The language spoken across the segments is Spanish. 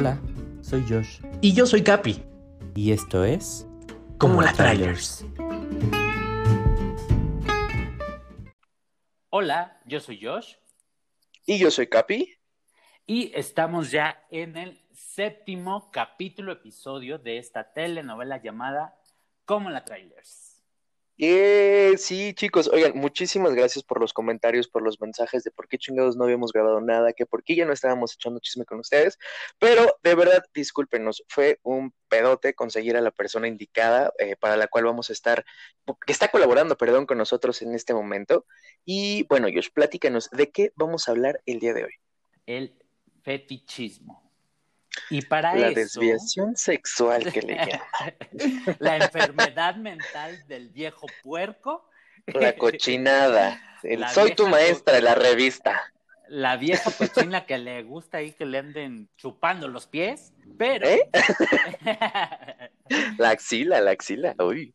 Hola, soy Josh. Y yo soy Capi. Y esto es. Como la Trailers. Hola, yo soy Josh. Y yo soy Capi. Y estamos ya en el séptimo capítulo, episodio de esta telenovela llamada Como la Trailers. Eh, sí, chicos, oigan, muchísimas gracias por los comentarios, por los mensajes de por qué chingados no habíamos grabado nada, que por qué ya no estábamos echando chisme con ustedes, pero de verdad, discúlpenos, fue un pedote conseguir a la persona indicada eh, para la cual vamos a estar, que está colaborando, perdón, con nosotros en este momento. Y bueno, Josh, platícanos, ¿de qué vamos a hablar el día de hoy? El fetichismo. Y para la eso. desviación sexual que le llaman. la enfermedad mental del viejo puerco. La cochinada. El La soy tu maestra de la revista. La vieja cochina que le gusta ahí que le anden chupando los pies. Pero. ¿Eh? La axila, la axila. Uy.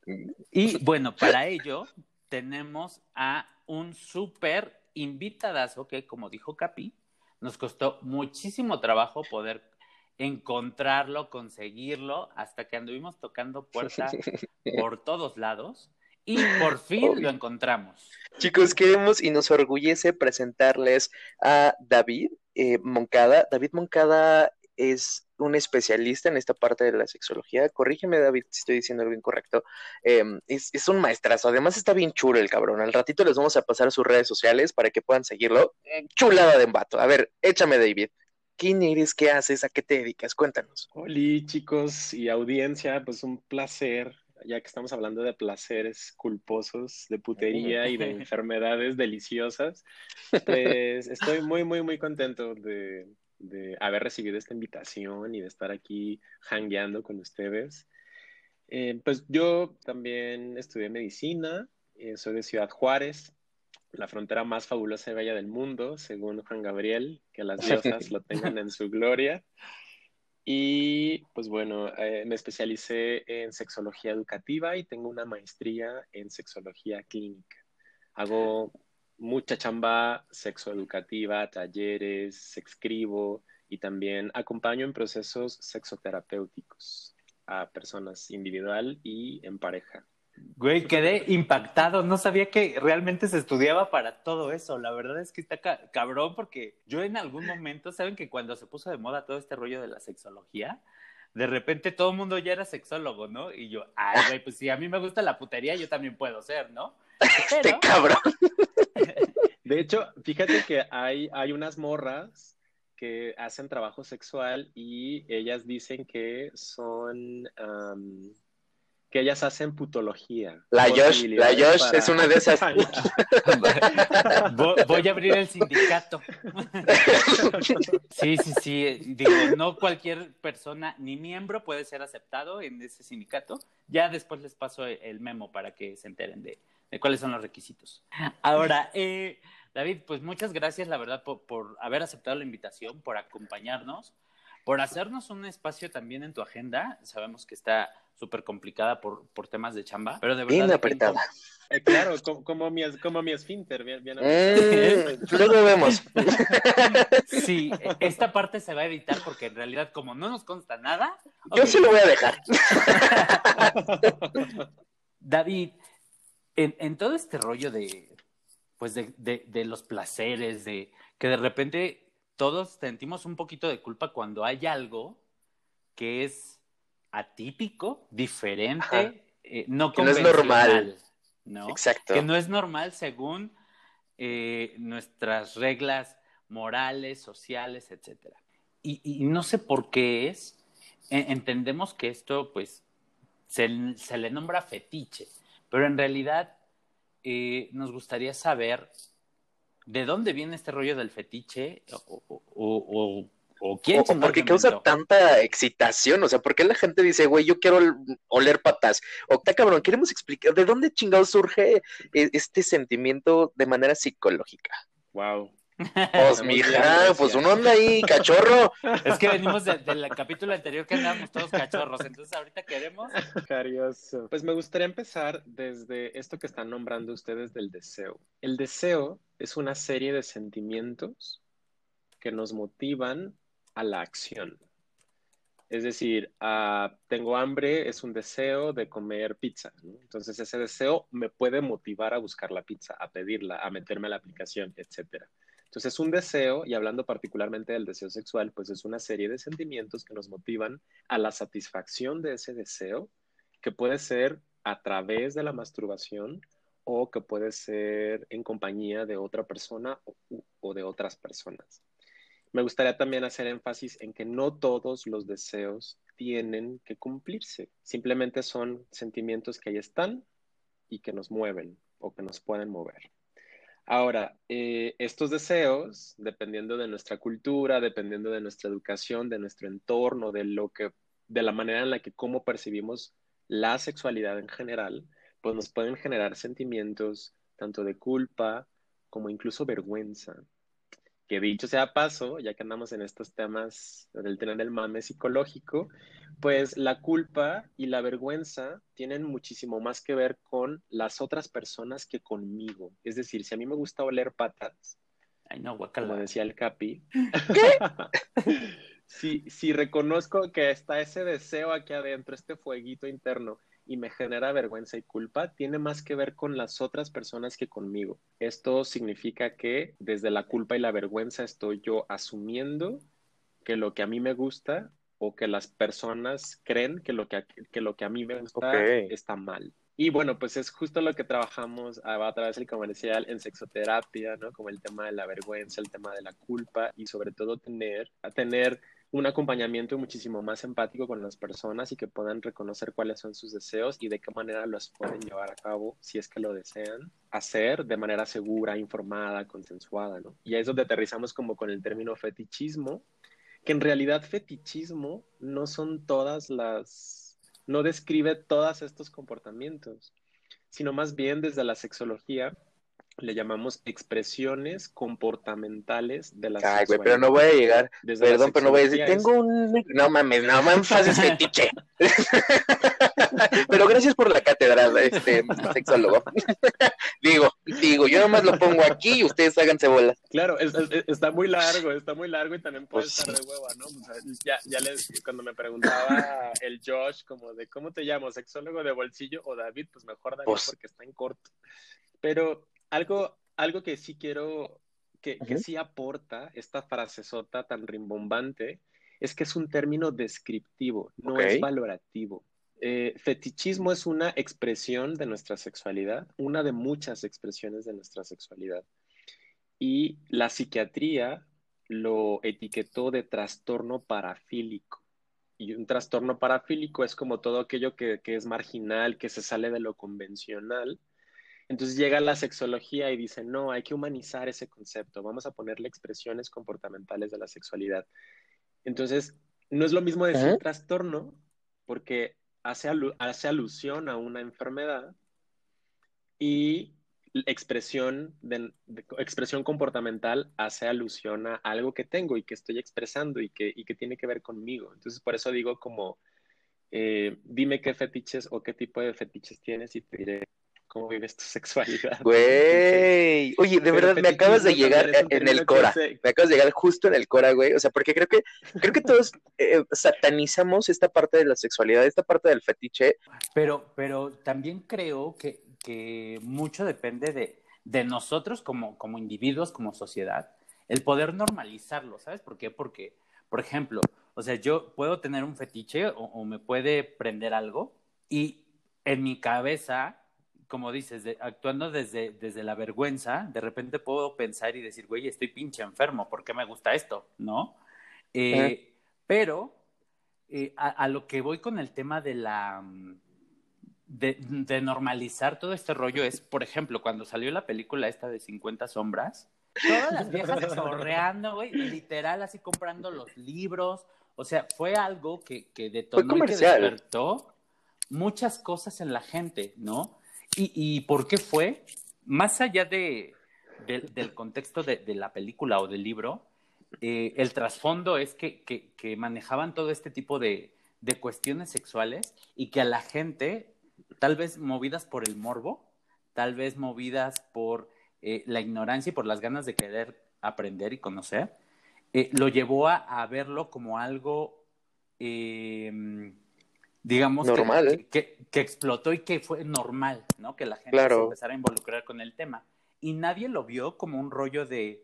y bueno, para ello tenemos a un súper invitadazo que, como dijo Capi, nos costó muchísimo trabajo poder encontrarlo, conseguirlo, hasta que anduvimos tocando puertas por todos lados y por fin lo encontramos. Chicos, queremos y nos orgullece presentarles a David eh, Moncada. David Moncada es un especialista en esta parte de la sexología. Corrígeme, David, si estoy diciendo algo incorrecto. Eh, es, es, un maestrazo. Además, está bien chulo el cabrón. Al ratito les vamos a pasar a sus redes sociales para que puedan seguirlo. Chulada de embato. A ver, échame, David. ¿Quién eres? ¿Qué haces? ¿A qué te dedicas? Cuéntanos. Hola, chicos y audiencia. Pues un placer, ya que estamos hablando de placeres culposos, de putería y de enfermedades deliciosas. Pues estoy muy, muy, muy contento de, de haber recibido esta invitación y de estar aquí hangueando con ustedes. Eh, pues yo también estudié medicina, eh, soy de Ciudad Juárez, la frontera más fabulosa y bella del mundo, según Juan Gabriel, que las diosas lo tengan en su gloria. Y pues bueno, eh, me especialicé en sexología educativa y tengo una maestría en sexología clínica. Hago mucha chamba sexoeducativa, talleres, sexcribo y también acompaño en procesos sexoterapéuticos a personas individual y en pareja. Güey, quedé impactado. No sabía que realmente se estudiaba para todo eso. La verdad es que está ca cabrón porque yo en algún momento, ¿saben que cuando se puso de moda todo este rollo de la sexología? De repente todo el mundo ya era sexólogo, ¿no? Y yo, ay, güey, pues si a mí me gusta la putería, yo también puedo ser, ¿no? Pero... Este cabrón. De hecho, fíjate que hay, hay unas morras que hacen trabajo sexual y ellas dicen que son... Um, que ellas hacen putología. La Josh, la Josh para... es una de esas. Voy a abrir el sindicato. sí, sí, sí. Digo, no cualquier persona ni miembro puede ser aceptado en ese sindicato. Ya después les paso el memo para que se enteren de, de cuáles son los requisitos. Ahora, eh, David, pues muchas gracias, la verdad, por, por haber aceptado la invitación, por acompañarnos por hacernos un espacio también en tu agenda. Sabemos que está súper complicada por, por, temas de chamba, pero de verdad. Bien apretada. Eh, claro, como, como, mi, como mi esfínter, bien, bien eh, Luego vemos. Sí, esta parte se va a editar porque en realidad, como no nos consta nada. Yo sí lo voy a dejar. David, en, en, todo este rollo de, pues de, de, de los placeres, de que de repente todos sentimos un poquito de culpa cuando hay algo que es atípico, diferente, eh, no que no es normal. ¿no? Exacto. Que no es normal según eh, nuestras reglas morales, sociales, etcétera. Y, y, no sé por qué es, entendemos que esto, pues, se, se le nombra fetiche, pero en realidad eh, nos gustaría saber ¿de dónde viene este rollo del fetiche? ¿O, o, o, o quién o, porque causa tanta excitación? O sea, ¿por qué la gente dice, güey, yo quiero oler patas? O, está cabrón, queremos explicar de dónde chingados surge este sentimiento de manera psicológica. Wow. Pues, mija, pues uno anda ahí, cachorro. Es que venimos del de, de capítulo anterior que andábamos todos cachorros, entonces ahorita queremos. Carioso. Pues me gustaría empezar desde esto que están nombrando ustedes del deseo. El deseo es una serie de sentimientos que nos motivan a la acción. Es decir, tengo hambre, es un deseo de comer pizza. ¿no? Entonces ese deseo me puede motivar a buscar la pizza, a pedirla, a meterme a la aplicación, etcétera. Entonces, un deseo, y hablando particularmente del deseo sexual, pues es una serie de sentimientos que nos motivan a la satisfacción de ese deseo, que puede ser a través de la masturbación o que puede ser en compañía de otra persona o, o de otras personas. Me gustaría también hacer énfasis en que no todos los deseos tienen que cumplirse, simplemente son sentimientos que ahí están y que nos mueven o que nos pueden mover. Ahora, eh, estos deseos, dependiendo de nuestra cultura, dependiendo de nuestra educación, de nuestro entorno, de lo que, de la manera en la que cómo percibimos la sexualidad en general, pues nos pueden generar sentimientos tanto de culpa como incluso vergüenza. Que dicho sea paso, ya que andamos en estos temas del tener el mame psicológico, pues la culpa y la vergüenza tienen muchísimo más que ver con las otras personas que conmigo. Es decir, si a mí me gusta oler patas, Ay, no, como decía el Capi, si, si reconozco que está ese deseo aquí adentro, este fueguito interno, y me genera vergüenza y culpa, tiene más que ver con las otras personas que conmigo. Esto significa que desde la culpa y la vergüenza estoy yo asumiendo que lo que a mí me gusta o que las personas creen que lo que, a- que lo que a mí me gusta está mal. Y bueno, pues es justo lo que trabajamos a, a través del comercial en sexoterapia, ¿no? Como el tema de la vergüenza, el tema de la culpa y sobre todo tener, a tener un acompañamiento muchísimo más empático con las personas y que puedan reconocer cuáles son sus deseos y de qué manera los pueden llevar a cabo si es que lo desean hacer de manera segura, informada, consensuada, ¿no? Y ahí es donde aterrizamos como con el término fetichismo, que en realidad fetichismo no son todas las, no describe todos estos comportamientos, sino más bien desde la sexología le llamamos expresiones comportamentales de la Ay, güey, pero no voy a llegar. Desde Perdón, pero no voy a decir, tengo un... No mames, no mames, haces fetiche. pero gracias por la cátedra, este sexólogo. digo, digo, yo nomás lo pongo aquí y ustedes háganse bolas. Claro, es- es- está muy largo, está muy largo y también puede Pues estar de hueva, ¿no? O sea, ya, ya les, cuando me preguntaba el Josh como de cómo te llamo, sexólogo de bolsillo o David, pues mejor David Pues- porque está en corto. Pero algo, algo que sí quiero, que, que sí aporta esta frasezota tan rimbombante, es que es un término descriptivo, no es valorativo. Eh, fetichismo es una expresión de nuestra sexualidad, una de muchas expresiones de nuestra sexualidad. Y la psiquiatría lo etiquetó de trastorno parafílico. Y un trastorno parafílico es como todo aquello que, que es marginal, que se sale de lo convencional. Entonces llega la sexología y dice, no, hay que humanizar ese concepto, vamos a ponerle expresiones comportamentales de la sexualidad. Entonces, no es lo mismo decir trastorno, porque hace, alu- hace alusión a una enfermedad y expresión, de, de- expresión comportamental hace alusión a algo que tengo y que estoy expresando y que, y que tiene que ver conmigo. Entonces, por eso digo como, eh, dime qué fetiches o qué tipo de fetiches tienes y te diré cómo vives tu sexualidad. Güey. Oye, de pero verdad, me acabas de llegar en el Cora. se- Me acabas de llegar justo en el Cora, güey. O sea, porque creo que, creo que todos eh, satanizamos esta parte de la sexualidad, esta parte del fetiche. Pero, pero también creo que, que mucho depende de, de nosotros como, como individuos, como sociedad, el poder normalizarlo, ¿sabes por qué? Porque, por ejemplo, o sea, yo puedo tener un fetiche o, o me puede prender algo y en mi cabeza, como dices, de- actuando desde, desde la vergüenza, de repente puedo pensar y decir, güey, estoy pinche enfermo, ¿por qué me gusta esto? ¿No? Eh, Pero eh, a, a lo que voy con el tema de la mm, de, de normalizar todo este rollo es, por ejemplo, cuando salió la película esta de 50 sombras, todas las viejas chorreando, güey, literal así comprando los libros, o sea, fue algo que, que detonó y que despertó muchas cosas en la gente, ¿no? ¿Y, por qué fue? Más allá de, de- del contexto de, la película o del libro, eh, el trasfondo es que, manejaban todo este tipo de, cuestiones sexuales y que a la gente, tal vez movidas por el morbo, tal vez movidas por eh, la ignorancia y por las ganas de querer aprender y conocer, eh, lo llevó a, verlo como algo digamos, Normal, que, ¿eh? que- que explotó y que fue normal, ¿no? Que la gente Claro. se empezara a involucrar con el tema. Y nadie lo vio como un rollo de,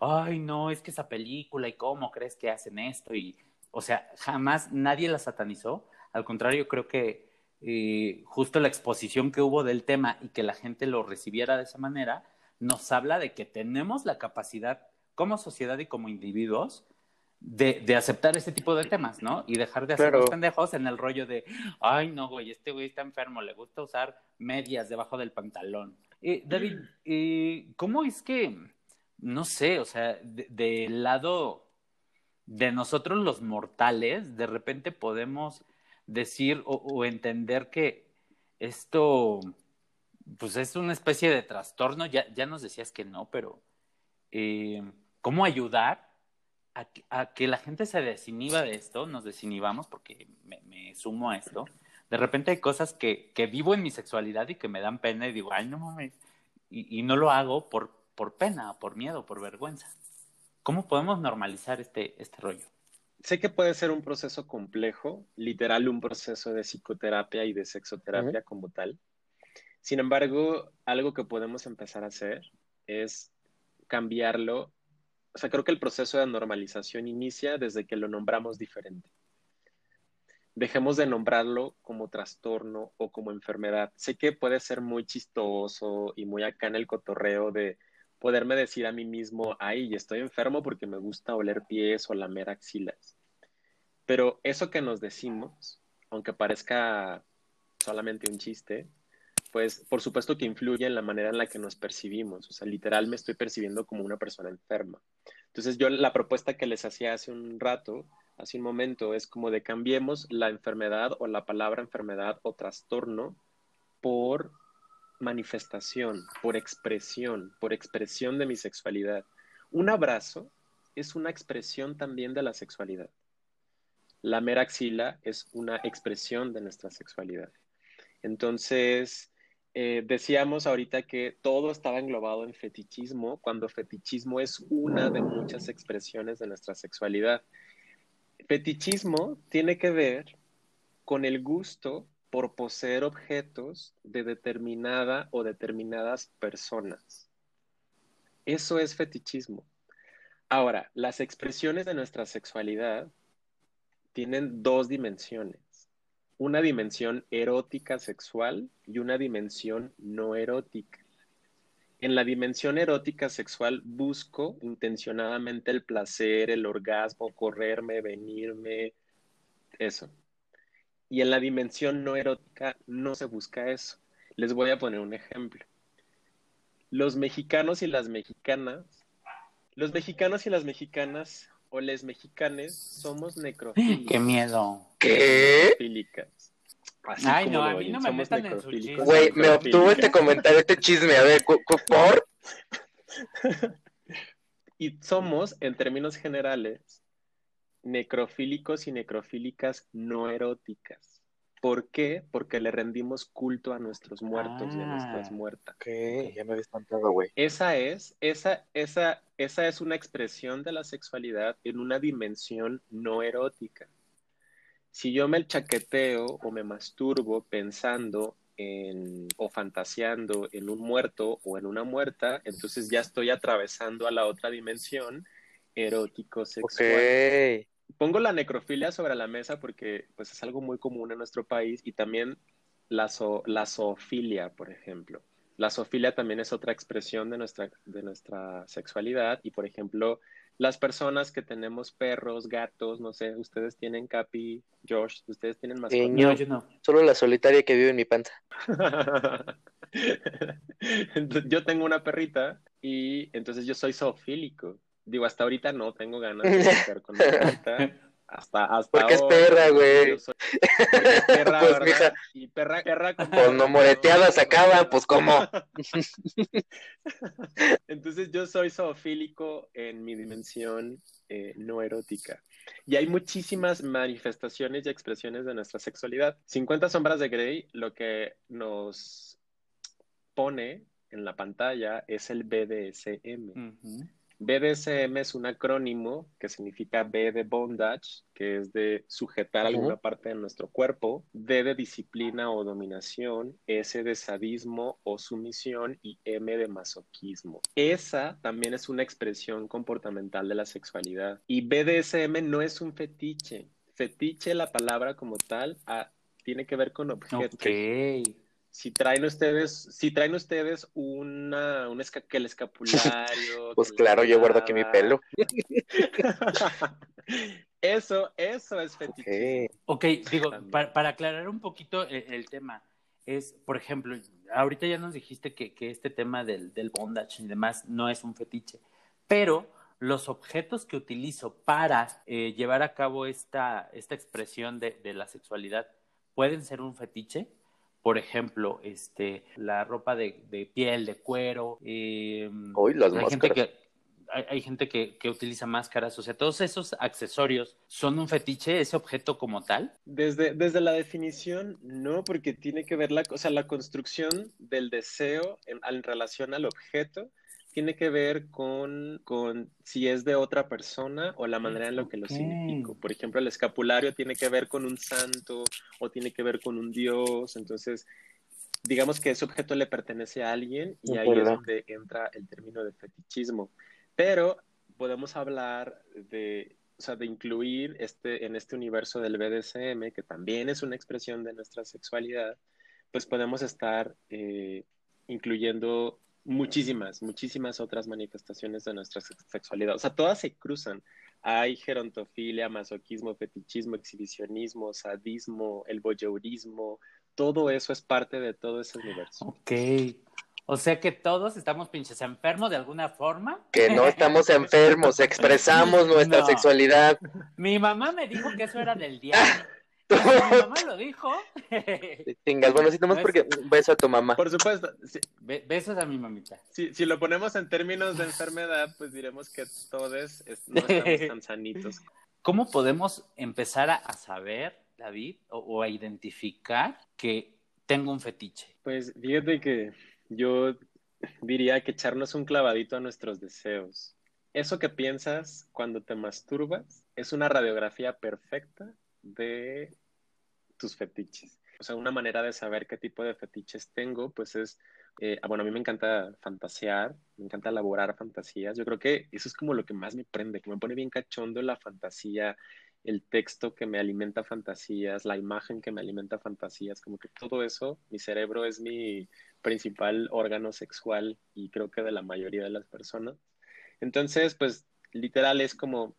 ay, no, es que esa película y cómo crees que hacen esto. Y, o sea, jamás nadie la satanizó. Al contrario, creo que eh, justo la exposición que hubo del tema y que la gente lo recibiera de esa manera, nos habla de que tenemos la capacidad como sociedad y como individuos de, de aceptar ese tipo de temas, ¿no? Y dejar de hacer Claro. los pendejos en el rollo de, ay, no, güey, este güey está enfermo, le gusta usar medias debajo del pantalón. Eh, David, eh, ¿cómo es que, no sé, o sea, de- del lado de nosotros los mortales, de repente podemos decir o, o entender que esto, pues es una especie de trastorno, ya, ya nos decías que no, pero eh, ¿cómo ayudar a, que- a que la gente se desinhiba de esto? Nos desinhibamos porque me, me sumo a esto. De repente hay cosas que, que vivo en mi sexualidad y que me dan pena y digo, ay, no mames, y, y no lo hago por, por pena, por miedo, por vergüenza. ¿Cómo podemos normalizar este, este rollo? Sé que puede ser un proceso complejo, literal un proceso de psicoterapia y de sexoterapia como tal. Sin embargo, algo que podemos empezar a hacer es cambiarlo. O sea, creo que el proceso de normalización inicia desde que lo nombramos diferente. Dejemos de nombrarlo como trastorno o como enfermedad. Sé que puede ser muy chistoso y muy acá en el cotorreo de poderme decir a mí mismo, ay, estoy enfermo porque me gusta oler pies o lamer axilas. Pero eso que nos decimos, aunque parezca solamente un chiste, pues por supuesto que influye en la manera en la que nos percibimos. O sea, literal me estoy percibiendo como una persona enferma. Entonces yo la propuesta que les hacía hace un rato, hace un momento, es como de cambiemos la enfermedad o la palabra enfermedad o trastorno por manifestación, por expresión, por expresión de mi sexualidad. Un abrazo es una expresión también de la sexualidad. La mera axila es una expresión de nuestra sexualidad. Entonces, eh, decíamos ahorita que todo estaba englobado en fetichismo, cuando fetichismo es una de muchas expresiones de nuestra sexualidad. Fetichismo tiene que ver con el gusto por poseer objetos de determinada o determinadas personas. Eso es fetichismo. Ahora, las expresiones de nuestra sexualidad tienen dos dimensiones. Una dimensión erótica sexual y una dimensión no erótica. En la dimensión erótica sexual busco intencionadamente el placer, el orgasmo, correrme, venirme, eso. Y en la dimensión no erótica no se busca eso. Les voy a poner un ejemplo. Los mexicanos y las mexicanas, los mexicanos y las mexicanas o les mexicanes somos necrofílicos. ¡Qué miedo! ¿Qué? necrofílicas. Así Ay, no, a mí no me somos metan en su necrofílicos, chisme. Güey, me obtuvo este comentario, este chisme. A ver, ¿por? Y somos, en términos generales, necrofílicos y necrofílicas no eróticas. ¿Por qué? Porque le rendimos culto a nuestros muertos y a Ah. nuestras muertas. Ok, ya me había espantado, güey. Esa es, esa, esa, esa es una expresión de la sexualidad en una dimensión no erótica. Si yo me chaqueteo o me masturbo pensando en, o fantaseando en un muerto o en una muerta, entonces ya estoy atravesando a la otra dimensión erótico-sexual. Ok. Pongo la necrofilia sobre la mesa porque pues, es algo muy común en nuestro país y también la, zo- la zoofilia, por ejemplo. La zoofilia también es otra expresión de nuestra, de nuestra sexualidad y, por ejemplo, las personas que tenemos perros, gatos, no sé, ustedes tienen Capi, Josh, ustedes tienen mascotas. Sí, No, No. yo no. Solo la solitaria que vive en mi panza. Yo tengo una perrita y entonces yo soy zoofílico. Digo, hasta ahorita no tengo ganas de estar con mi perrita. Hasta, hasta Porque es perra, güey. soy- es perra, Pues. Y perra, perra con Pues no moreteadas acaban, pues cómo. Entonces yo soy zoofílico en mi dimensión eh, no erótica. Y hay muchísimas manifestaciones y expresiones de nuestra sexualidad. 50 sombras de Grey lo que nos pone en la pantalla es el BDSM. Ujú. BDSM es un acrónimo que significa B de bondage, que es de sujetar alguna parte de nuestro cuerpo, D de disciplina o dominación, S de sadismo o sumisión y M de masoquismo. Esa también es una expresión comportamental de la sexualidad. Y BDSM no es un fetiche. Fetiche, la palabra como tal, ah, tiene que ver con objetos. Ok. Si traen ustedes, si traen ustedes una, un esca- que el escapulario. Pues claro, yo guardo aquí mi pelo. eso, eso es fetiche. Ok. Ok, digo, para, para aclarar un poquito el, el tema, es, por ejemplo, ahorita ya nos dijiste que, que este tema del, del bondage y demás no es un fetiche, pero los objetos que utilizo para eh, llevar a cabo esta, esta expresión de, de la sexualidad pueden ser un fetiche. Por ejemplo, este, la ropa de, de piel, de cuero. eh, Uy, las hay gente máscaras. que hay, hay gente que, que utiliza máscaras, o sea, todos esos accesorios son un fetiche, ese objeto como tal. Desde, desde la definición, no, porque tiene que ver la, o sea, la construcción del deseo en, en relación al objeto tiene que ver con, con si es de otra persona o la manera en la que lo Ok. significo. Por ejemplo, el escapulario tiene que ver con un santo o tiene que ver con un dios. Entonces, digamos que ese objeto le pertenece a alguien y ahí es donde entra el término de fetichismo. Pero podemos hablar de, o sea, de incluir este, en este universo del BDSM, que también es una expresión de nuestra sexualidad, pues podemos estar eh, incluyendo muchísimas, muchísimas otras manifestaciones de nuestra sex- sexualidad. O sea, todas se cruzan. Hay gerontofilia, masoquismo, fetichismo, exhibicionismo, sadismo, el voyeurismo. Todo eso es parte de todo ese universo. Ok. O sea que todos estamos pinches enfermos de alguna forma. Que no estamos enfermos, expresamos nuestra No. sexualidad. Mi mamá me dijo que eso era del diablo. Mi mamá lo dijo. Chingas, bueno, sí, nomás No es- porque beso a tu mamá. Por supuesto, Be- Besos a mi mamita. si- si lo ponemos en términos de enfermedad, pues diremos que todos es- no estamos tan sanitos. ¿Cómo podemos empezar a, a saber, David, o, o a identificar que tengo un fetiche? Pues fíjate que yo diría que echarnos un clavadito a nuestros deseos. Eso que piensas cuando te masturbas es una radiografía perfecta de tus fetiches. O sea, una manera de saber qué tipo de fetiches tengo, pues es, eh, ah, bueno, a mí me encanta fantasear, me encanta elaborar fantasías. Yo creo que eso es como lo que más me prende, que me pone bien cachondo la fantasía, el texto que me alimenta fantasías, la imagen que me alimenta fantasías, como que todo eso, mi cerebro es mi principal órgano sexual y creo que de la mayoría de las personas. Entonces, pues literal es como,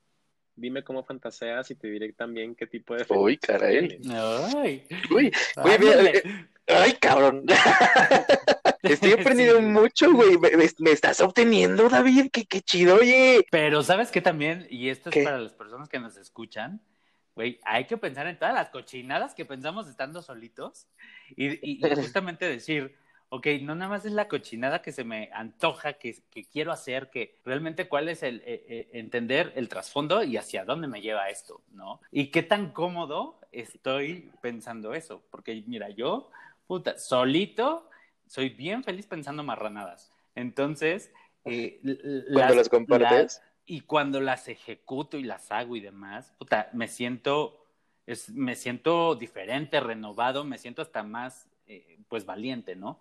dime cómo fantaseas y te diré también qué tipo de Uy, caray. tienes. Ay, Uy, Uy, mira, ándale. eh, ay, cabrón. Estoy aprendiendo Sí. mucho, güey. Me, me- me estás obteniendo, David. Qué, qué chido, oye. Pero ¿sabes qué también? Y esto es ¿Qué? para las personas que nos escuchan. Güey, hay que pensar en todas las cochinadas que pensamos estando solitos y, y- y justamente decir, ok, no nada más es la cochinada que se me antoja, que, que quiero hacer, que realmente cuál es el eh, eh, entender el trasfondo y hacia dónde me lleva esto, ¿no? Y qué tan cómodo estoy pensando eso, porque mira, yo, puta, solito, soy bien feliz pensando marranadas. Entonces, eh, Cuando las compartes. las- y cuando las ejecuto y las hago y demás, puta, me siento, es, me siento diferente, renovado, me siento hasta más, eh, pues, valiente, ¿no?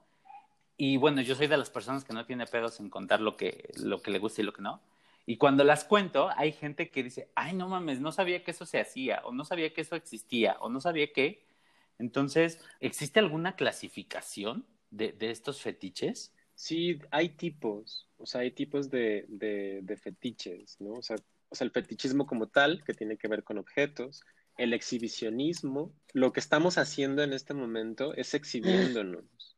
Y bueno, yo soy de las personas que no tiene pedos en contar lo que, lo que le gusta y lo que no. Y cuando las cuento, hay gente que dice, ay, no mames, no sabía que eso se hacía, o no sabía que eso existía, o no sabía que. Entonces, ¿existe alguna clasificación de, de estos fetiches? Sí, hay tipos, o sea, hay tipos de, de, de fetiches, ¿no? O sea, o sea, el fetichismo como tal, que tiene que ver con objetos, el exhibicionismo, lo que estamos haciendo en este momento es exhibiéndonos.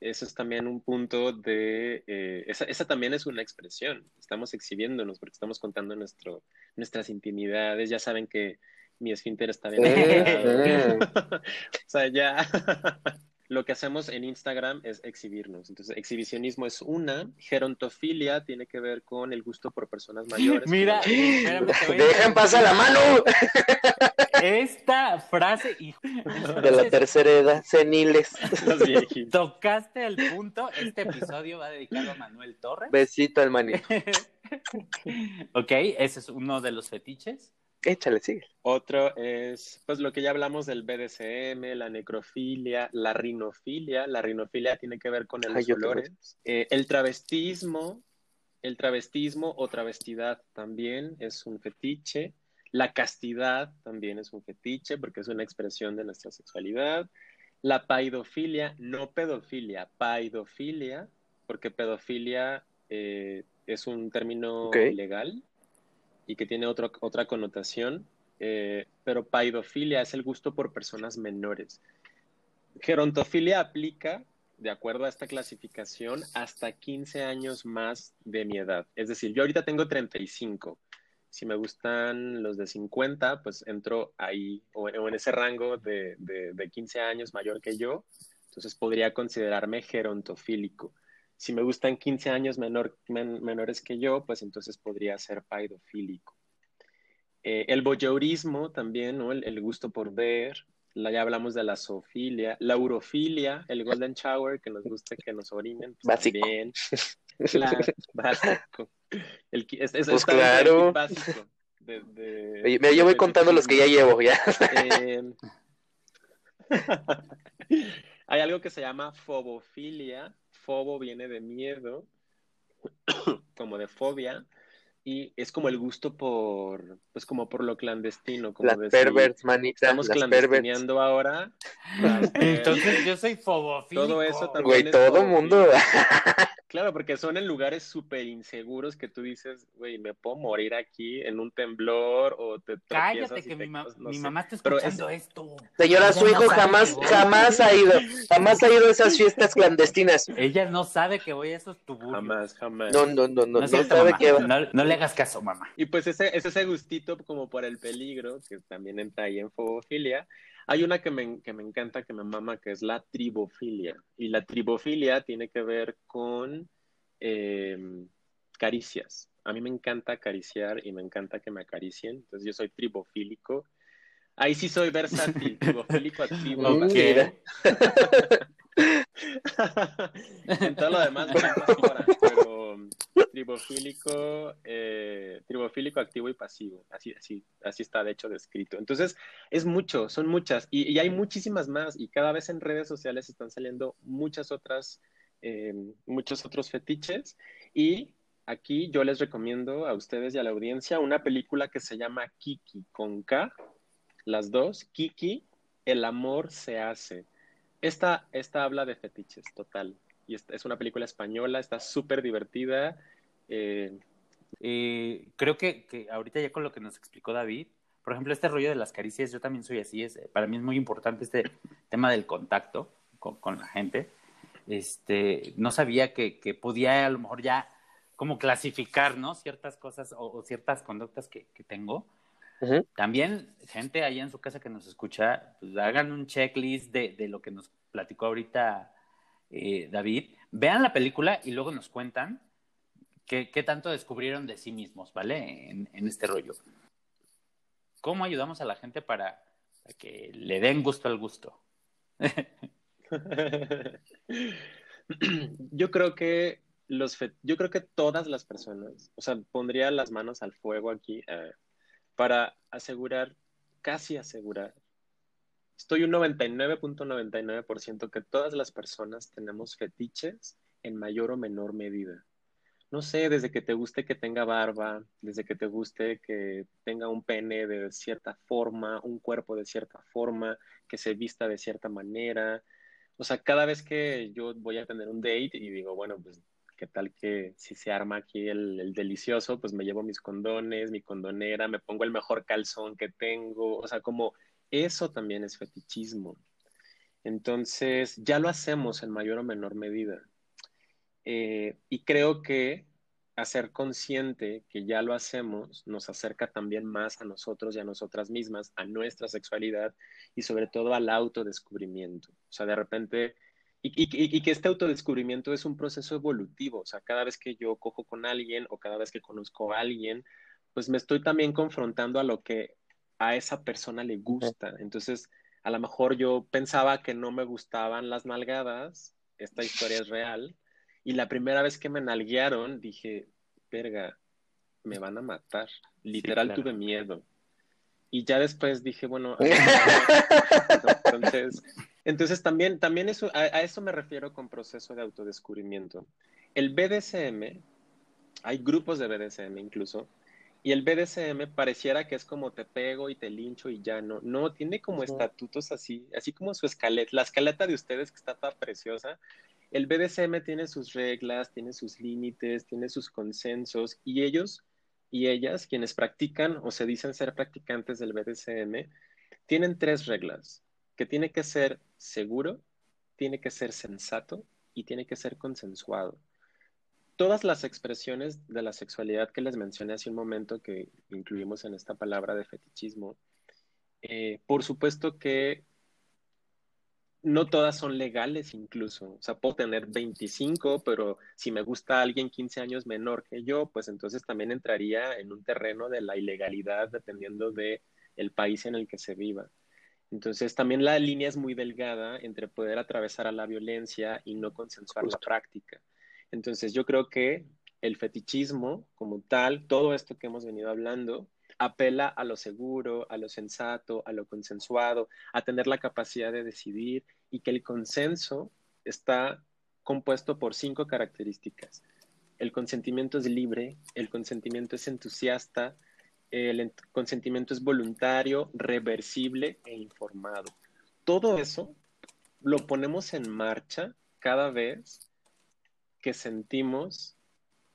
Eso es también un punto de, eh, esa, esa también es una expresión, estamos exhibiéndonos porque estamos contando nuestro, nuestras intimidades, ya saben que mi esfínter está bien. Eh, o sea, ya lo que hacemos en Instagram es exhibirnos. Entonces, exhibicionismo es una, gerontofilia tiene que ver con el gusto por personas mayores. Mira, como- espérame, te voy a Dejen pasar la mano Esta frase, hijo. de la tercera edad, seniles. Tocaste el punto. Este episodio va dedicado a Manuel Torres. Besito al manito. ok, ese es uno de los fetiches. Échale, sigue. Otro es, pues lo que ya hablamos del BDSM, la necrofilia, la rinofilia. La rinofilia tiene que ver con Ay, los yo tengo- olores. Eh, el travestismo, el travestismo o travestidad también es un fetiche. La castidad también es un fetiche porque es una expresión de nuestra sexualidad. La paidofilia, no pedofilia, paidofilia, porque pedofilia eh, es un término Ok. legal y que tiene otro- otra connotación, eh, pero paidofilia es el gusto por personas menores. Gerontofilia aplica, de acuerdo a esta clasificación, hasta 15 años más de mi edad. Es decir, yo ahorita tengo 35. Si me gustan los de 50, pues entro ahí o, en ese rango de, de- de 15 años mayor que yo. Entonces podría considerarme gerontofílico. Si me gustan 15 años menor- men- menores que yo, pues entonces podría ser paidofílico. Eh, el voyeurismo también, ¿no? El, el gusto por ver. La, ya hablamos de la zoofilia. La urofilia, el golden shower, que nos gusta que nos orinen. pues, Básico. también. Claro, básico. El, es, es- Pues claro. kit básico de- de- Oye, mira, yo voy de contando los que ya llevo, ya. eh, hay algo que se llama fobofilia. Fobo viene de miedo, como de fobia, y es como el gusto por, pues como por lo clandestino, como Las decir, perverts, manita, estamos las ahora. Entonces yo soy fobofílico. Todo eso también. Güey, es todo mundo. Claro, porque son en lugares súper inseguros que tú dices, güey, me puedo morir aquí en un temblor o te Cállate que te- mi, ma- no mi mamá está escuchando esto. Señora, Ella su hijo jamás, que jamás ha ido, jamás ha ido a esas fiestas clandestinas. Ella no sabe que voy a esos tubulios. Jamás, jamás. No, no, no, no, No, es cierto, sabe mamá. qué va. no, no le hagas caso, mamá. Y pues ese, es ese gustito como por el peligro, que también entra ahí en fobofilia. Hay una que me, que me encanta, que me mama, que es la tribofilia. Y la tribofilia tiene que ver con eh, caricias. A mí me encanta acariciar y me encanta que me acaricien. Entonces yo soy tribofílico. Ahí sí soy versátil, tribofílico activo. Mira. en todo lo demás pero tribofílico, eh, tribofílico activo y pasivo. Así, así, así está de hecho descrito. Entonces, es mucho, son muchas, y, y hay muchísimas más, y cada vez en redes sociales están saliendo muchas otras, eh, muchos otros fetiches, y aquí yo les recomiendo a ustedes y a la audiencia una película que se llama Kiki, con K, las dos, Kiki, El amor se hace. Esta, esta habla de fetiches, total. Y es una película española, está súper divertida. eh, Eh, creo que, que ahorita ya con lo que nos explicó David, por ejemplo, este rollo de las caricias, yo también soy así, es, para mí es muy importante este tema del contacto con, con la gente. Este, no sabía que, que podía a lo mejor ya como clasificar, ¿no? Ciertas cosas o, o ciertas conductas que, que tengo. También, gente ahí en su casa que nos escucha, pues hagan un checklist de, de lo que nos platicó ahorita eh, David. Vean la película y luego nos cuentan qué, qué tanto descubrieron de sí mismos, ¿vale? En, en este rollo. ¿Cómo ayudamos a la gente para, para que le den gusto al gusto? Yo creo que los yo creo que todas las personas, o sea, pondría las manos al fuego aquí eh, para asegurar, casi asegurar, estoy un 99.99% que todas las personas tenemos fetiches en mayor o menor medida. No sé, desde que te guste que tenga barba, desde que te guste que tenga un pene de cierta forma, un cuerpo de cierta forma, que se vista de cierta manera. O sea, cada vez que yo voy a tener un date y digo, bueno, pues, ¿qué tal que si se arma aquí el, el delicioso? Pues me llevo mis condones, mi condonera, me pongo el mejor calzón que tengo. O sea, como eso también es fetichismo. Entonces, ya lo hacemos en mayor o menor medida. Eh, y creo que hacer consciente que ya lo hacemos nos acerca también más a nosotros y a nosotras mismas, a nuestra sexualidad y sobre todo al autodescubrimiento. O sea, de repente, y, y, y, que este autodescubrimiento es un proceso evolutivo. O sea, cada vez que yo cojo con alguien o cada vez que conozco a alguien, pues me estoy también confrontando a lo que a esa persona le gusta. Entonces, a lo mejor yo pensaba que no me gustaban las nalgadas, esta historia es real, y la primera vez que me nalguearon dije, verga, me van a matar. Literal claro. tuve miedo. Y ya después dije, bueno, entonces, entonces también, también eso, a, a eso me refiero con proceso de autodescubrimiento. El BDSM, hay grupos de BDSM incluso, y el BDSM pareciera que es como te pego y te lincho y ya no. No, tiene como estatutos así, así como su escaleta, la escaleta de ustedes que está toda preciosa. El BDSM tiene sus reglas, tiene sus límites, tiene sus consensos y ellos y ellas, quienes practican o se dicen ser practicantes del BDSM, tienen tres reglas, que tiene que ser seguro, tiene que ser sensato y tiene que ser consensuado todas las expresiones de la sexualidad que les mencioné hace un momento, que incluimos en esta palabra de fetichismo, eh, por supuesto que no todas son legales incluso. O sea, puedo tener 25, pero si me gusta alguien 15 años menor que yo, pues entonces también entraría en un terreno de la ilegalidad dependiendo de el país en el que se viva. Entonces también la línea es muy delgada entre poder atravesar a la violencia y no consensuar la práctica. Entonces yo creo que el fetichismo como tal, todo esto que hemos venido hablando, apela a lo seguro, a lo sensato, a lo consensuado, a tener la capacidad de decidir y que el consenso está compuesto por cinco características. El consentimiento es libre, el consentimiento es entusiasta, el consentimiento es voluntario, reversible e informado. Todo eso lo ponemos en marcha cada vez que sentimos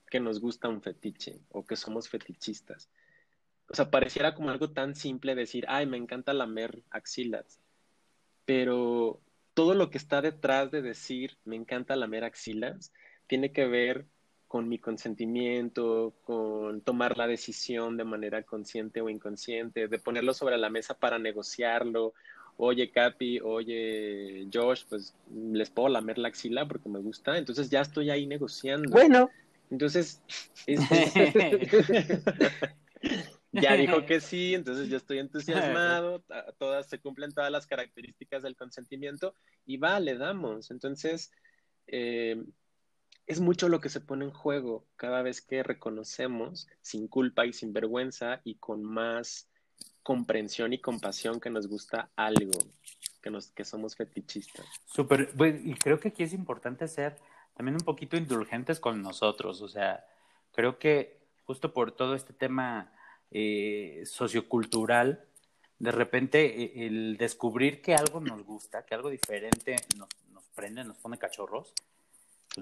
que nos gusta un fetiche o que somos fetichistas. O sea, pareciera como algo tan simple decir, ay, me encanta lamer axilas, pero todo lo que está detrás de decir, me encanta lamer axilas, tiene que ver con mi consentimiento, con tomar la decisión de manera consciente o inconsciente, de ponerlo sobre la mesa para negociarlo. Oye, Capi, oye, Josh, pues les puedo lamer la axila porque me gusta. Entonces ya estoy ahí negociando. Bueno, Entonces, es- es- ya dijo que sí, entonces yo estoy entusiasmado, todas se cumplen todas las características del consentimiento y va, le damos. Entonces, eh, es mucho lo que se pone en juego cada vez que reconocemos sin culpa y sin vergüenza y con más comprensión y compasión que nos gusta algo, que, nos, que somos fetichistas. Súper, y creo que aquí es importante ser también un poquito indulgentes con nosotros, o sea, creo que justo por todo este tema eh, sociocultural, de repente eh, el descubrir que algo nos gusta, que algo diferente nos, nos prende, nos pone cachorros,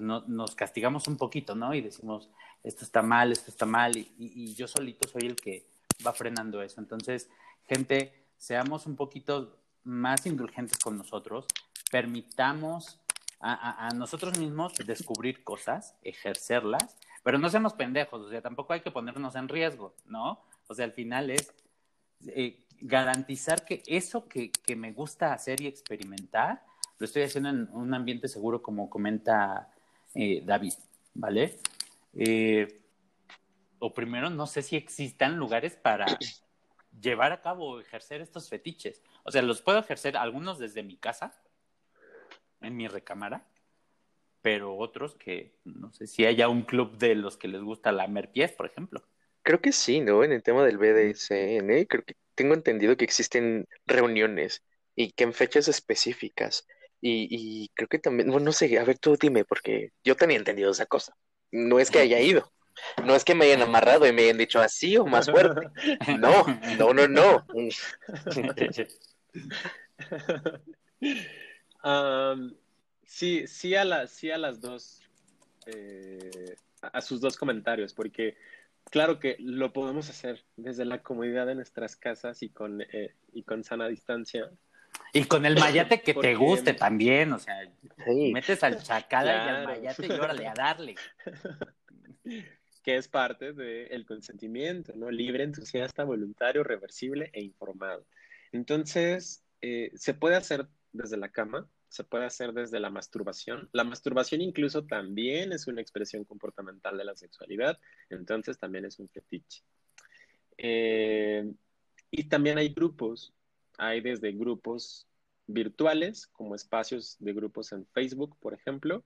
no, nos castigamos un poquito, ¿no? Y decimos, esto está mal, esto está mal, y, yo solito soy el que va frenando eso. Entonces, gente, seamos un poquito más indulgentes con nosotros, permitamos a, nosotros mismos descubrir cosas, ejercerlas, pero no seamos pendejos, o sea, tampoco hay que ponernos en riesgo, ¿no? O sea, al final es eh, garantizar que eso que, me gusta hacer y experimentar, lo estoy haciendo en un ambiente seguro, como comenta eh, David, ¿vale? Eh, o primero, no sé si existan lugares para llevar a cabo o ejercer estos fetiches. O sea, los puedo ejercer algunos desde mi casa, en mi recámara, pero otros que no sé si haya un club de los que les gusta lamer pies, por ejemplo. Creo que sí, ¿no? En el tema del BDSN, creo que tengo entendido que existen reuniones y que en fechas específicas. Y, y creo que también, bueno, no sé, a ver, tú dime, porque yo tenía entendido esa cosa. No es que haya ido, no es que me hayan amarrado y me hayan dicho así o más fuerte. No, no, no, no. um, sí, sí a, la, sí a las dos, eh, a sus dos comentarios, porque claro que lo podemos hacer desde la comodidad de nuestras casas y con, eh, y con sana distancia. Y con el mayate que te guste también, o sea, sí. metes al chacala claro. y al mayate y órale a darle. que es parte del de consentimiento, ¿no? Libre, entusiasta, voluntario, reversible e informado. Entonces, eh, se puede hacer desde la cama, se puede hacer desde la masturbación. La masturbación incluso también es una expresión comportamental de la sexualidad, entonces también es un fetiche. Eh, y también hay grupos, hay desde grupos virtuales, como espacios de grupos en Facebook, por ejemplo,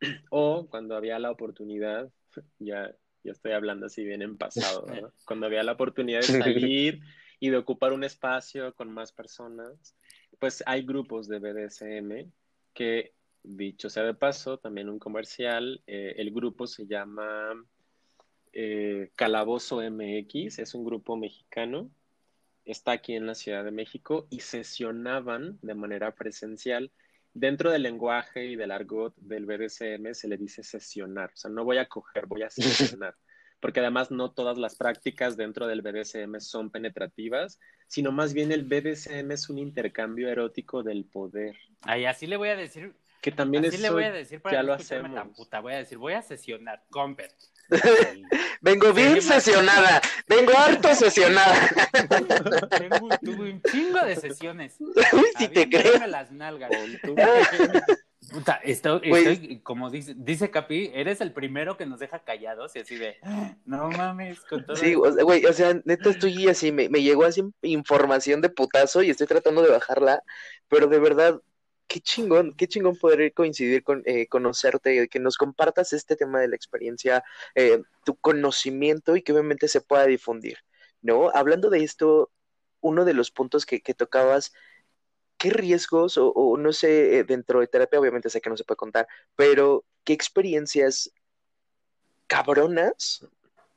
o cuando había la oportunidad, ya Yo estoy hablando así bien en pasado, ¿no? Cuando había la oportunidad de salir y de ocupar un espacio con más personas, pues hay grupos de BDSM que, dicho sea de paso, también un comercial, eh, el grupo se llama eh, Calabozo MX, es un grupo mexicano, está aquí en la Ciudad de México y sesionaban de manera presencial. Dentro del lenguaje y del argot del BDSM se le dice sesionar, o sea, no voy a coger, voy a sesionar porque además no todas las prácticas dentro del BDSM son penetrativas, sino más bien el BDSM es un intercambio erótico del poder. Ay, así le voy a decir. Que también así eso le voy a decir para ya no lo tan hacemos. puta. Voy a decir, voy a sesionar, Comper. Vengo bien sesionada, vengo harto sesionada. Tengo, tuve un chingo de sesiones. Uy, si te creo. las nalgas. Puta, estoy, estoy, como dice, dice Capi, eres el primero que nos deja callados y así de, no mames, con todo. Sí, o sea, güey, o sea, neta estoy así, me, me llegó así información de putazo y estoy tratando de bajarla, pero de verdad, qué chingón, qué chingón poder coincidir con eh, conocerte, que nos compartas este tema de la experiencia, eh, tu conocimiento y que obviamente se pueda difundir, ¿no? Hablando de esto, uno de los puntos que, que tocabas, ¿qué riesgos o, no sé, eh, dentro de terapia, obviamente sé que no se puede contar, pero qué experiencias cabronas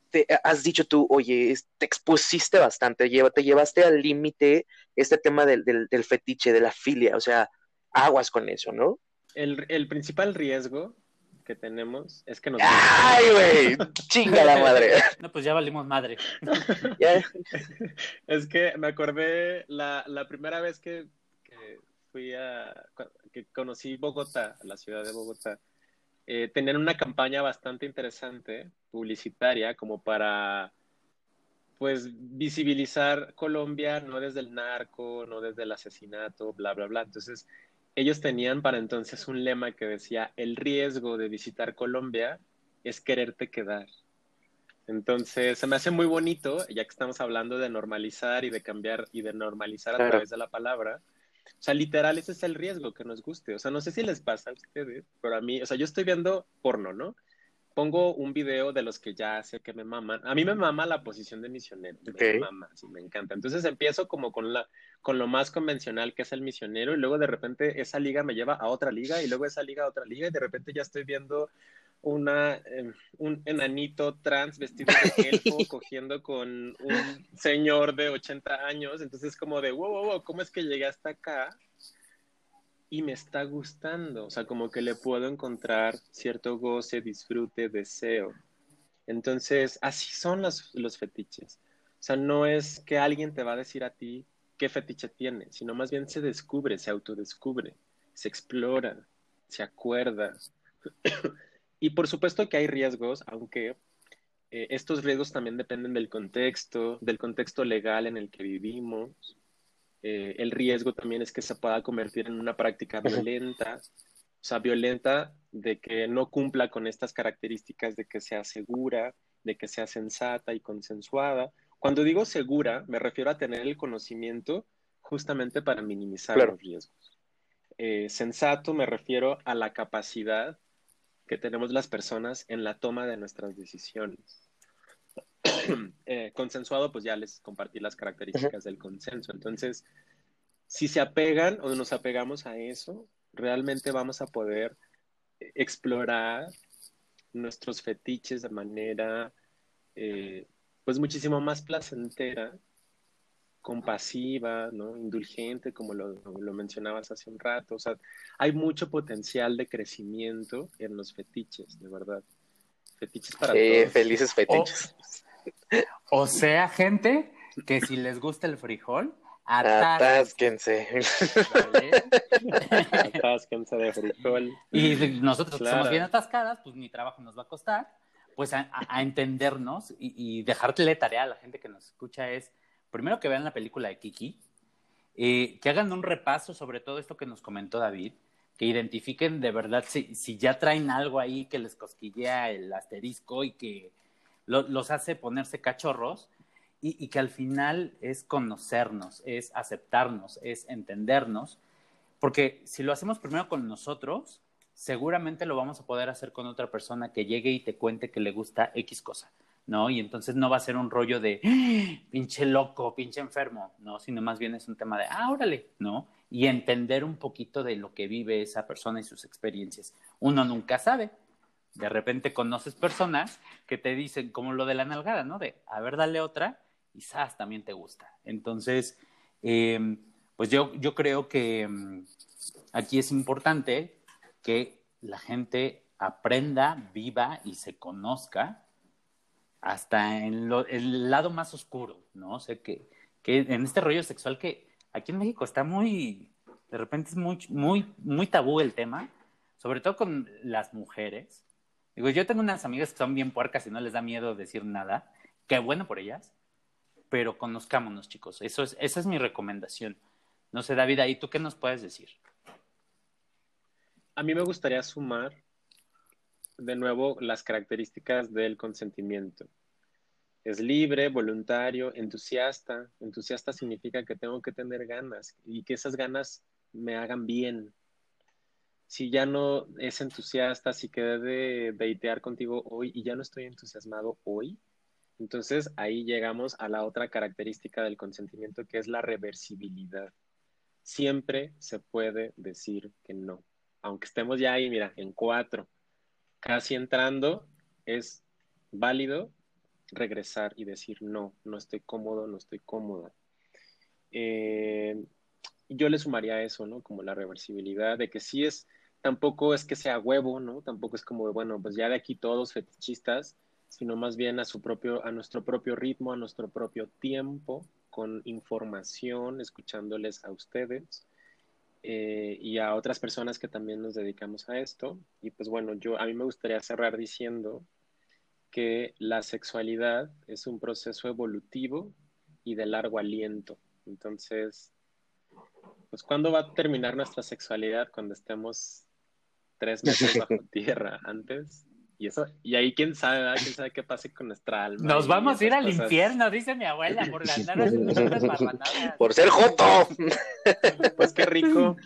te has dicho tú, oye, te expusiste bastante, te llevaste al límite este tema del, del, del fetiche, de la filia, o sea, aguas con eso, ¿no? El, el principal riesgo que tenemos es que nos... ¡Ay, güey! ¡Chinga la madre! No, pues ya valimos madre. Es que me acordé la, la primera vez que, que fui a, que conocí Bogotá, la ciudad de Bogotá, eh, tenían una campaña bastante interesante, publicitaria, como para, pues, visibilizar Colombia, no desde el narco, no desde el asesinato, bla, bla, bla. Entonces, ellos tenían para entonces un lema que decía, el riesgo de visitar Colombia es quererte quedar. Entonces, se me hace muy bonito, ya que estamos hablando de normalizar y de cambiar y de normalizar a Claro. través de la palabra. O sea, literal, ese es el riesgo que nos guste. O sea, no sé si les pasa a ustedes, pero a mí, o sea, yo estoy viendo porno, ¿no? Pongo un video de los que ya sé que me maman. A mí me mama la posición de misionero. Ok. Me mama, sí, me encanta. Entonces empiezo como con, la, con lo más convencional que es el misionero y luego de repente esa liga me lleva a otra liga y luego esa liga a otra liga y de repente ya estoy viendo una, eh, un enanito trans vestido de elfo cogiendo con un señor de 80 años. Entonces como de, wow, wow, wow, ¿cómo es que llegué hasta acá? Y me está gustando, o sea, como que le puedo encontrar cierto goce, disfrute, deseo. Entonces, así son los, los fetiches. O sea, no es que alguien te va a decir a ti qué fetiche tiene, sino más bien se descubre, se autodescubre, se explora, se acuerda. y por supuesto que hay riesgos, aunque eh, estos riesgos también dependen del contexto, del contexto legal en el que vivimos. Eh, el riesgo también es que se pueda convertir en una práctica violenta, o sea, violenta de que no cumpla con estas características de que sea segura, de que sea sensata y consensuada. Cuando digo segura, me refiero a tener el conocimiento justamente para minimizar Claro. los riesgos. Eh, sensato me refiero a la capacidad que tenemos las personas en la toma de nuestras decisiones. Eh, consensuado, pues ya les compartí las características del consenso. Entonces, si se apegan o nos apegamos a eso, realmente vamos a poder explorar nuestros fetiches de manera, eh, pues muchísimo más placentera, compasiva, ¿no? indulgente, como lo, lo mencionabas hace un rato. O sea, hay mucho potencial de crecimiento en los fetiches, de verdad. Fetiches para eh, todos. felices fetiches. O sea, gente, que si les gusta el frijol, atásquense. Atásquense. ¿vale? Atásquense de frijol. Y nosotros que Claro. somos bien atascadas, pues ni trabajo nos va a costar, pues a entendernos y, y dejarle tarea a la gente que nos escucha es, primero que vean la película de Kiki, eh, que hagan un repaso sobre todo esto que nos comentó David, que identifiquen de verdad si, si ya traen algo ahí que les cosquillea el asterisco y que lo- los hace ponerse cachorros y, y que al final es conocernos, es aceptarnos, es entendernos, porque si lo hacemos primero con nosotros, seguramente lo vamos a poder hacer con otra persona que llegue y te cuente que le gusta X cosa, ¿no? Y entonces no va a ser un rollo de ¡Ah! pinche loco, pinche enfermo, ¿no? Sino más bien es un tema de, ah, órale, ¿no? Y entender un poquito de lo que vive esa persona y sus experiencias. Uno nunca sabe. De repente conoces personas que te dicen, como lo de la nalgada, ¿no? De, a ver, dale otra, ¡zas! también te gusta. Entonces, eh, pues yo, yo creo que um, aquí es importante que la gente aprenda, viva y se conozca hasta en el lado más oscuro, ¿no? O sea, que, que en este rollo sexual que aquí en México está muy, de repente es muy, muy, muy tabú el tema, sobre todo con las mujeres. Digo, yo tengo unas amigas que son bien puercas y no les da miedo decir nada, qué bueno por ellas, pero conozcámonos, chicos. Eso es, esa es mi recomendación. No sé, David, ahí tú qué nos puedes decir. A mí me gustaría sumar de nuevo las características del consentimiento. Es libre, voluntario, entusiasta. Entusiasta significa que tengo que tener ganas y que esas ganas me hagan bien. Si ya no es entusiasta, si quedé de deitear contigo hoy y ya no estoy entusiasmado hoy, entonces ahí llegamos a la otra característica del consentimiento que es la reversibilidad. Siempre se puede decir que no aunque estemos ya ahí, mira, en cuatro, casi entrando, es válido regresar y decir, no, no estoy cómodo, no estoy cómoda. Eh, yo le sumaría eso, ¿no? Como la reversibilidad de que sí es, tampoco es que sea huevo, ¿no? Tampoco es como, bueno, pues ya de aquí todos fetichistas, sino más bien a su propio, a nuestro propio ritmo, a nuestro propio tiempo, con información, escuchándoles a ustedes eh, y a otras personas que también nos dedicamos a esto. Y pues bueno, yo a mí me gustaría cerrar diciendo que la sexualidad es un proceso evolutivo y de largo aliento. Entonces, pues ¿cuándo va a terminar nuestra sexualidad? Cuando estemos tres meses bajo tierra antes. Y eso, y ahí quién sabe, quién sabe qué pase con nuestra alma. Nos vamos a ir al infierno, dice mi abuela, por ganar Por ser joto. Pues qué rico.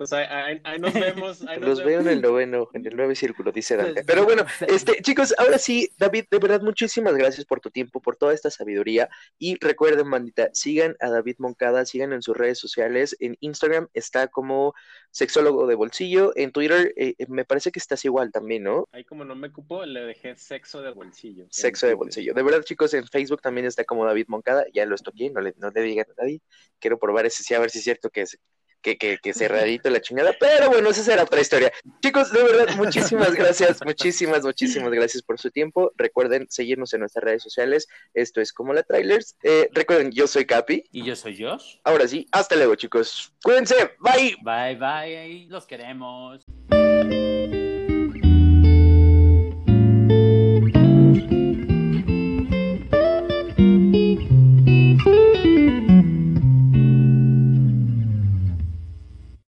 Pues ahí, nos vemos. Los veo en el noveno, en el nueve círculo, dice Dante. Pero bueno, este, chicos, ahora sí, David, de verdad, muchísimas gracias por tu tiempo, por toda esta sabiduría. Y recuerden, bandita, sigan a David Moncada, sigan en sus redes sociales. En Instagram está como sexólogo de bolsillo. En Twitter eh, eh, me parece que estás igual también, ¿no? Ahí como no me cupo, le dejé sexo de bolsillo. Sexo de bolsillo. De verdad, chicos, en Facebook también está como David Moncada. Ya lo estoy no le, no le digan a nadie. Quiero probar ese sí, a ver si es cierto que es que, que, que cerradito la chingada, pero bueno, esa será otra historia. Chicos, de verdad, muchísimas gracias, muchísimas, muchísimas gracias por su tiempo. Recuerden seguirnos en nuestras redes sociales. Esto es como la trailers. Eh, recuerden, yo soy Capi. Y yo soy Josh. Ahora sí, hasta luego, chicos. Cuídense, bye. Bye, bye, los queremos.